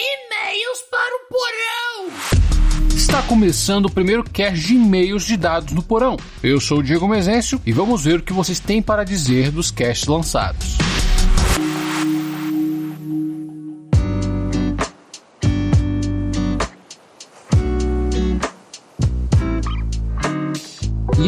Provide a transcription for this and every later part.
E-mails para o porão! Está começando o primeiro cast de e-mails de dados no porão. Eu sou o Diego Mezencio e vamos ver o que vocês têm para dizer dos casts lançados.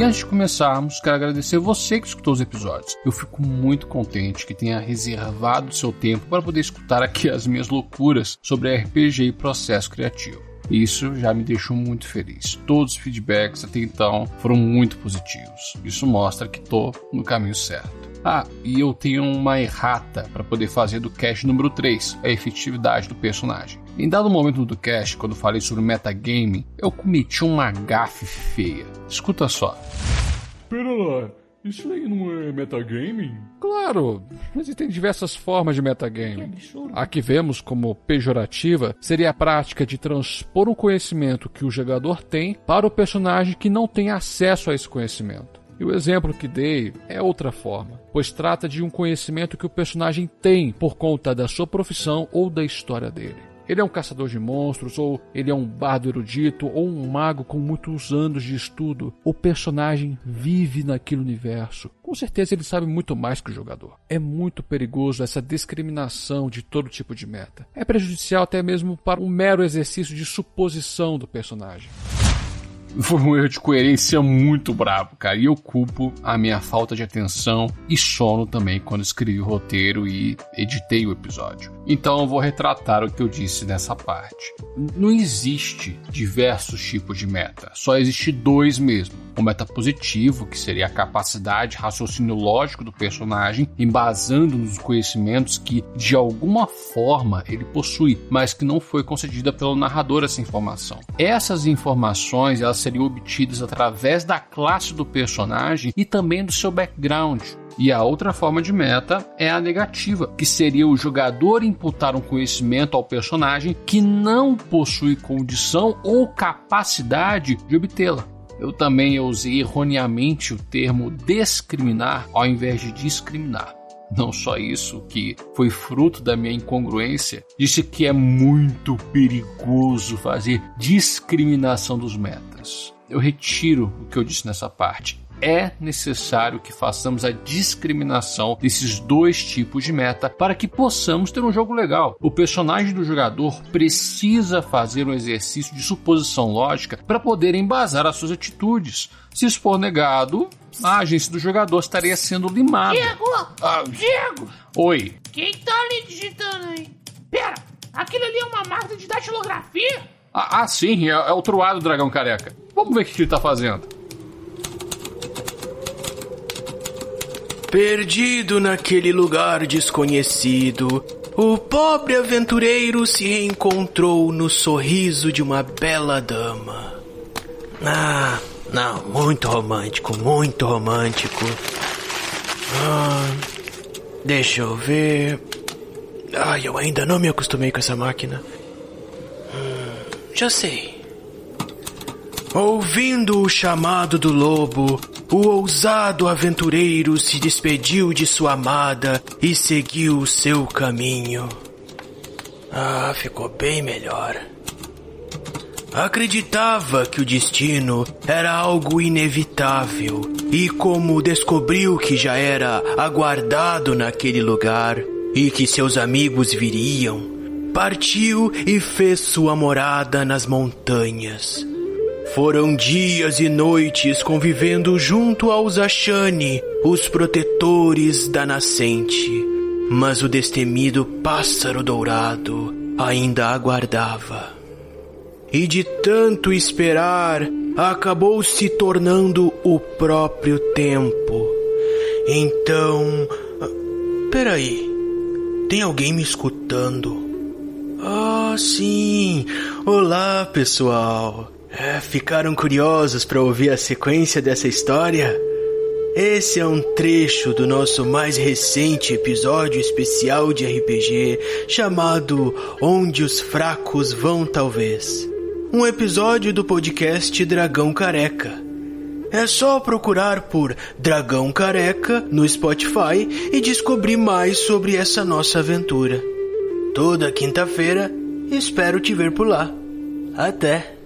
E antes de começarmos, quero agradecer você que escutou os episódios. Eu fico muito contente que tenha reservado seu tempo para poder escutar aqui as minhas loucuras sobre RPG e processo criativo. Isso já me deixou muito feliz. Todos os feedbacks até então foram muito positivos. Isso mostra que estou no caminho certo. Ah, e eu tenho uma errata para poder fazer do cast número 3, a efetividade do personagem. Em dado momento do cast, quando falei sobre metagame, eu cometi uma gafe feia. Escuta só. Pera lá, isso aí não é metagaming? Claro, existem diversas formas de metagame. A que vemos como pejorativa seria a prática de transpor um conhecimento que o jogador tem para o personagem que não tem acesso a esse conhecimento. E o exemplo que dei é outra forma, pois trata de um conhecimento que o personagem tem por conta da sua profissão ou da história dele. Ele é um caçador de monstros, ou ele é um bardo erudito, ou um mago com muitos anos de estudo. O personagem vive naquele universo. Com certeza ele sabe muito mais que o jogador. É muito perigoso essa discriminação de todo tipo de meta. É prejudicial até mesmo para um mero exercício de suposição do personagem foi um erro de coerência muito brabo, cara. E eu culpo a minha falta de atenção e sono também quando escrevi o roteiro e editei o episódio. Então eu vou retratar o que eu disse nessa parte. Não existe diversos tipos de meta, só existe dois mesmo. O meta positivo, que seria a capacidade de raciocínio lógico do personagem, embasando nos conhecimentos que de alguma forma ele possui, mas que não foi concedida pelo narrador essa informação. Essas informações elas seriam obtidas através da classe do personagem e também do seu background. E a outra forma de meta é a negativa, que seria o jogador imputar um conhecimento ao personagem que não possui condição ou capacidade de obtê-la. Eu também usei erroneamente o termo discriminar ao invés de discriminar. Não só isso, que foi fruto da minha incongruência, disse que é muito perigoso fazer discriminação dos metas. Eu retiro o que eu disse nessa parte é necessário que façamos a discriminação desses dois tipos de meta para que possamos ter um jogo legal. O personagem do jogador precisa fazer um exercício de suposição lógica para poder embasar as suas atitudes. Se isso for negado, a agência do jogador estaria sendo limada. Diego! Ah, Diego! Oi. Quem tá ali digitando aí? Pera, aquilo ali é uma máquina de datilografia? Ah, ah sim, é, é o truado dragão careca. Vamos ver o que ele tá fazendo. Perdido naquele lugar desconhecido, o pobre aventureiro se reencontrou no sorriso de uma bela dama. Ah, não, muito romântico, muito romântico. Ah, deixa eu ver. Ai, eu ainda não me acostumei com essa máquina. Hum, já sei. Ouvindo o chamado do lobo, o ousado aventureiro se despediu de sua amada e seguiu seu caminho. Ah, ficou bem melhor. Acreditava que o destino era algo inevitável e, como descobriu que já era aguardado naquele lugar e que seus amigos viriam, partiu e fez sua morada nas montanhas foram dias e noites convivendo junto aos Ashani, os protetores da nascente. Mas o destemido pássaro dourado ainda aguardava. E de tanto esperar, acabou se tornando o próprio tempo. Então. Peraí. Tem alguém me escutando? Ah, sim. Olá, pessoal. É, ficaram curiosos para ouvir a sequência dessa história? Esse é um trecho do nosso mais recente episódio especial de RPG chamado Onde os Fracos Vão Talvez. Um episódio do podcast Dragão Careca. É só procurar por Dragão Careca no Spotify e descobrir mais sobre essa nossa aventura. Toda quinta-feira espero te ver por lá. Até.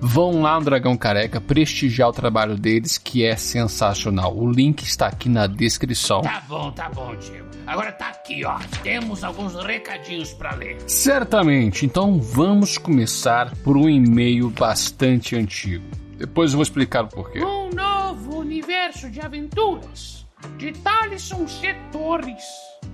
Vão lá no Dragão Careca prestigiar o trabalho deles, que é sensacional. O link está aqui na descrição. Tá bom, tá bom, Diego. Agora tá aqui, ó. Temos alguns recadinhos para ler. Certamente. Então vamos começar por um e-mail bastante antigo. Depois eu vou explicar o porquê. Um novo universo de aventuras de Thaleson C. Torres.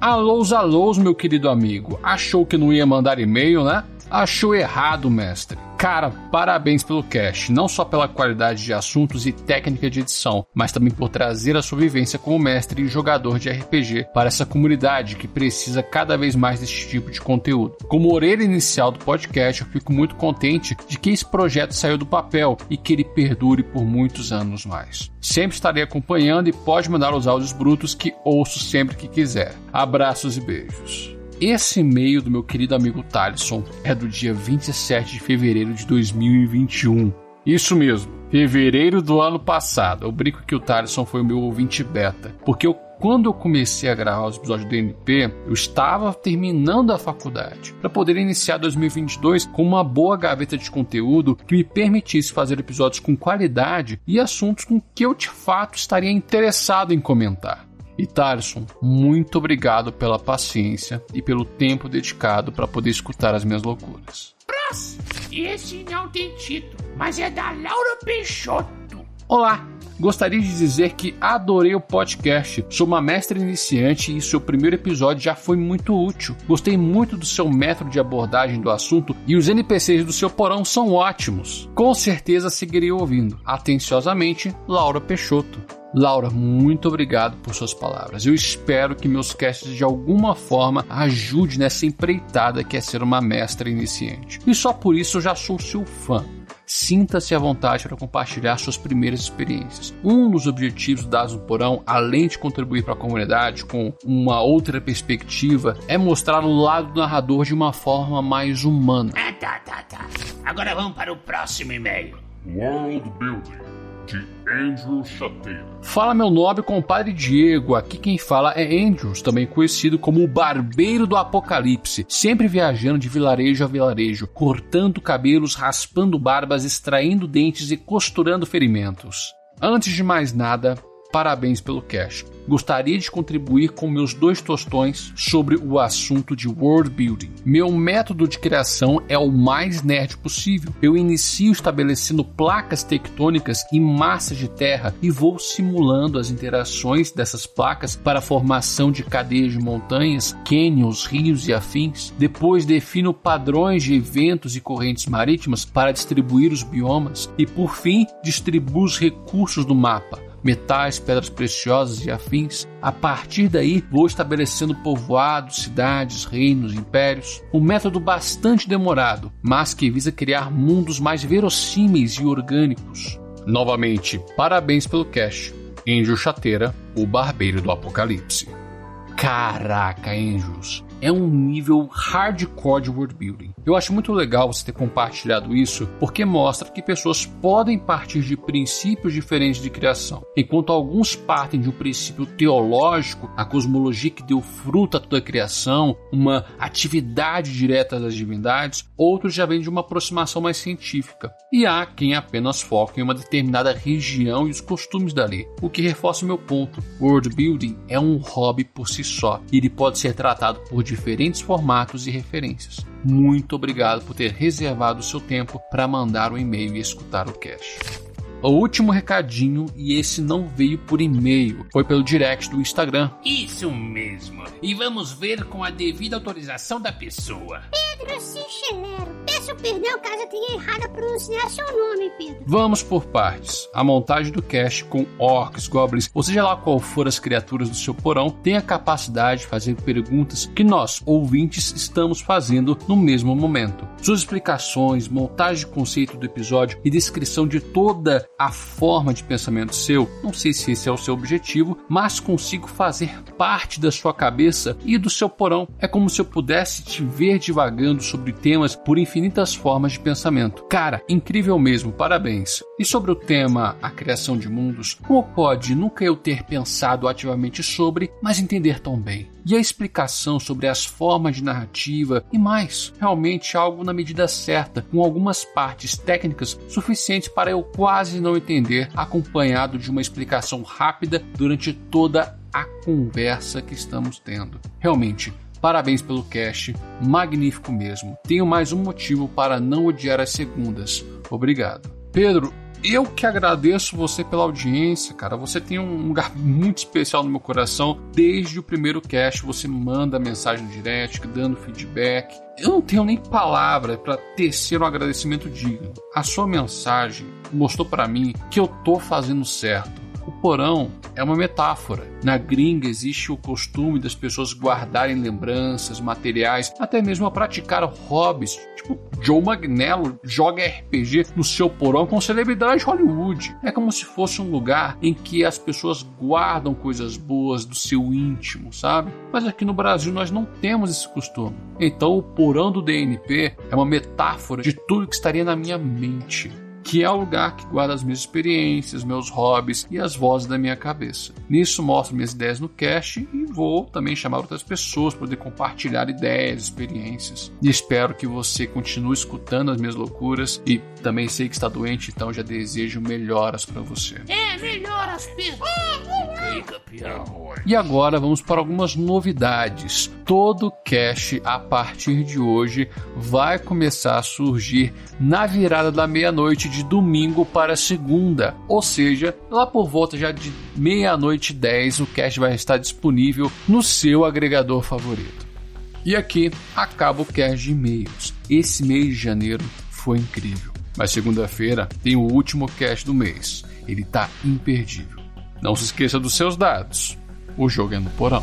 Alôs, alôs, meu querido amigo. Achou que não ia mandar e-mail, né? Achou errado, mestre. Cara, parabéns pelo cast, não só pela qualidade de assuntos e técnica de edição, mas também por trazer a sua vivência como mestre e jogador de RPG para essa comunidade que precisa cada vez mais desse tipo de conteúdo. Como orelha inicial do podcast, eu fico muito contente de que esse projeto saiu do papel e que ele perdure por muitos anos mais. Sempre estarei acompanhando e pode mandar os áudios brutos que ouço sempre que quiser. Abraços e beijos. Esse e-mail do meu querido amigo Thaleson é do dia 27 de fevereiro de 2021. Isso mesmo, fevereiro do ano passado. Eu brinco que o Thaleson foi o meu ouvinte beta, porque eu quando eu comecei a gravar os episódios do NP, eu estava terminando a faculdade para poder iniciar 2022 com uma boa gaveta de conteúdo que me permitisse fazer episódios com qualidade e assuntos com que eu de fato estaria interessado em comentar. E Tarson, muito obrigado pela paciência e pelo tempo dedicado para poder escutar as minhas loucuras. Próximo. Esse não tem título, mas é da Laura Peixoto. Olá, gostaria de dizer que adorei o podcast. Sou uma mestra iniciante e seu primeiro episódio já foi muito útil. Gostei muito do seu método de abordagem do assunto e os NPCs do seu porão são ótimos. Com certeza seguirei ouvindo. Atenciosamente, Laura Peixoto. Laura, muito obrigado por suas palavras. Eu espero que meus casts de alguma forma ajude nessa empreitada que é ser uma mestra iniciante. E só por isso eu já sou seu fã. Sinta-se à vontade para compartilhar suas primeiras experiências. Um dos objetivos da no Porão, além de contribuir para a comunidade com uma outra perspectiva, é mostrar o lado do narrador de uma forma mais humana. Ah, tá, tá, tá. Agora vamos para o próximo e-mail. World Building de Andrew Chateira. Fala meu nobre compadre Diego, aqui quem fala é Andrews, também conhecido como o Barbeiro do Apocalipse, sempre viajando de vilarejo a vilarejo, cortando cabelos, raspando barbas, extraindo dentes e costurando ferimentos. Antes de mais nada, parabéns pelo cast. Gostaria de contribuir com meus dois tostões sobre o assunto de world building. Meu método de criação é o mais nerd possível. Eu inicio estabelecendo placas tectônicas e massas de terra e vou simulando as interações dessas placas para a formação de cadeias de montanhas, cânions, rios e afins. Depois defino padrões de eventos e correntes marítimas para distribuir os biomas e por fim distribuo os recursos do mapa metais, pedras preciosas e afins. A partir daí, vou estabelecendo povoados, cidades, reinos, impérios. Um método bastante demorado, mas que visa criar mundos mais verossímeis e orgânicos. Novamente, parabéns pelo cast. Angel Chateira, o barbeiro do apocalipse. Caraca, Angels, é um nível hardcore de world building. Eu acho muito legal você ter compartilhado isso, porque mostra que pessoas podem partir de princípios diferentes de criação. Enquanto alguns partem de um princípio teológico, a cosmologia que deu fruto a toda a criação, uma atividade direta das divindades, outros já vêm de uma aproximação mais científica. E há quem apenas foca em uma determinada região e os costumes dali, o que reforça o meu ponto. World building é um hobby por si só, e ele pode ser tratado por diferentes formatos e referências. Muito obrigado por ter reservado o seu tempo para mandar o um e-mail e escutar o cast. O último recadinho, e esse não veio por e-mail, foi pelo direct do Instagram. Isso mesmo. E vamos ver com a devida autorização da pessoa. Pedro Cinchelero. Peço perdão caso eu tenha errado a pronunciar seu nome, Pedro. Vamos por partes. A montagem do cast com orcs, goblins, ou seja lá qual for as criaturas do seu porão, tem a capacidade de fazer perguntas que nós, ouvintes, estamos fazendo no mesmo momento. Suas explicações, montagem de conceito do episódio e descrição de toda a forma de pensamento seu, não sei se esse é o seu objetivo, mas consigo fazer parte da sua cabeça e do seu porão. É como se eu pudesse te ver divagando sobre temas por infinitas formas de pensamento. Cara, incrível mesmo, parabéns. E sobre o tema a criação de mundos, como pode nunca eu ter pensado ativamente sobre, mas entender tão bem? E a explicação sobre as formas de narrativa e mais, realmente algo na medida certa, com algumas partes técnicas suficientes para eu quase não entender, acompanhado de uma explicação rápida durante toda a conversa que estamos tendo. Realmente, Parabéns pelo cast, magnífico mesmo. Tenho mais um motivo para não odiar as segundas. Obrigado. Pedro, eu que agradeço você pela audiência, cara. Você tem um lugar muito especial no meu coração. Desde o primeiro cast, você manda mensagem direct, dando feedback. Eu não tenho nem palavra para tecer um agradecimento digno. A sua mensagem mostrou para mim que eu tô fazendo certo porão é uma metáfora. Na gringa existe o costume das pessoas guardarem lembranças, materiais, até mesmo a praticar hobbies. Tipo, Joe Magnello joga RPG no seu porão com celebridade de Hollywood. É como se fosse um lugar em que as pessoas guardam coisas boas do seu íntimo, sabe? Mas aqui no Brasil nós não temos esse costume. Então o porão do DNP é uma metáfora de tudo que estaria na minha mente que é o lugar que guarda as minhas experiências, meus hobbies e as vozes da minha cabeça. Nisso mostro minhas ideias no cast e vou também chamar outras pessoas para poder compartilhar ideias, experiências. E espero que você continue escutando as minhas loucuras e também sei que está doente, então já desejo melhoras para você. É, melhoras, Pedro. Campeão. E agora vamos para algumas novidades. Todo cast a partir de hoje vai começar a surgir na virada da meia-noite de domingo para segunda, ou seja, lá por volta já de meia-noite 10 o cast vai estar disponível no seu agregador favorito. E aqui acaba o cast de e-mails. Esse mês de janeiro foi incrível. Mas segunda-feira tem o último cast do mês. Ele tá imperdível. Não se esqueça dos seus dados. O jogo é no porão.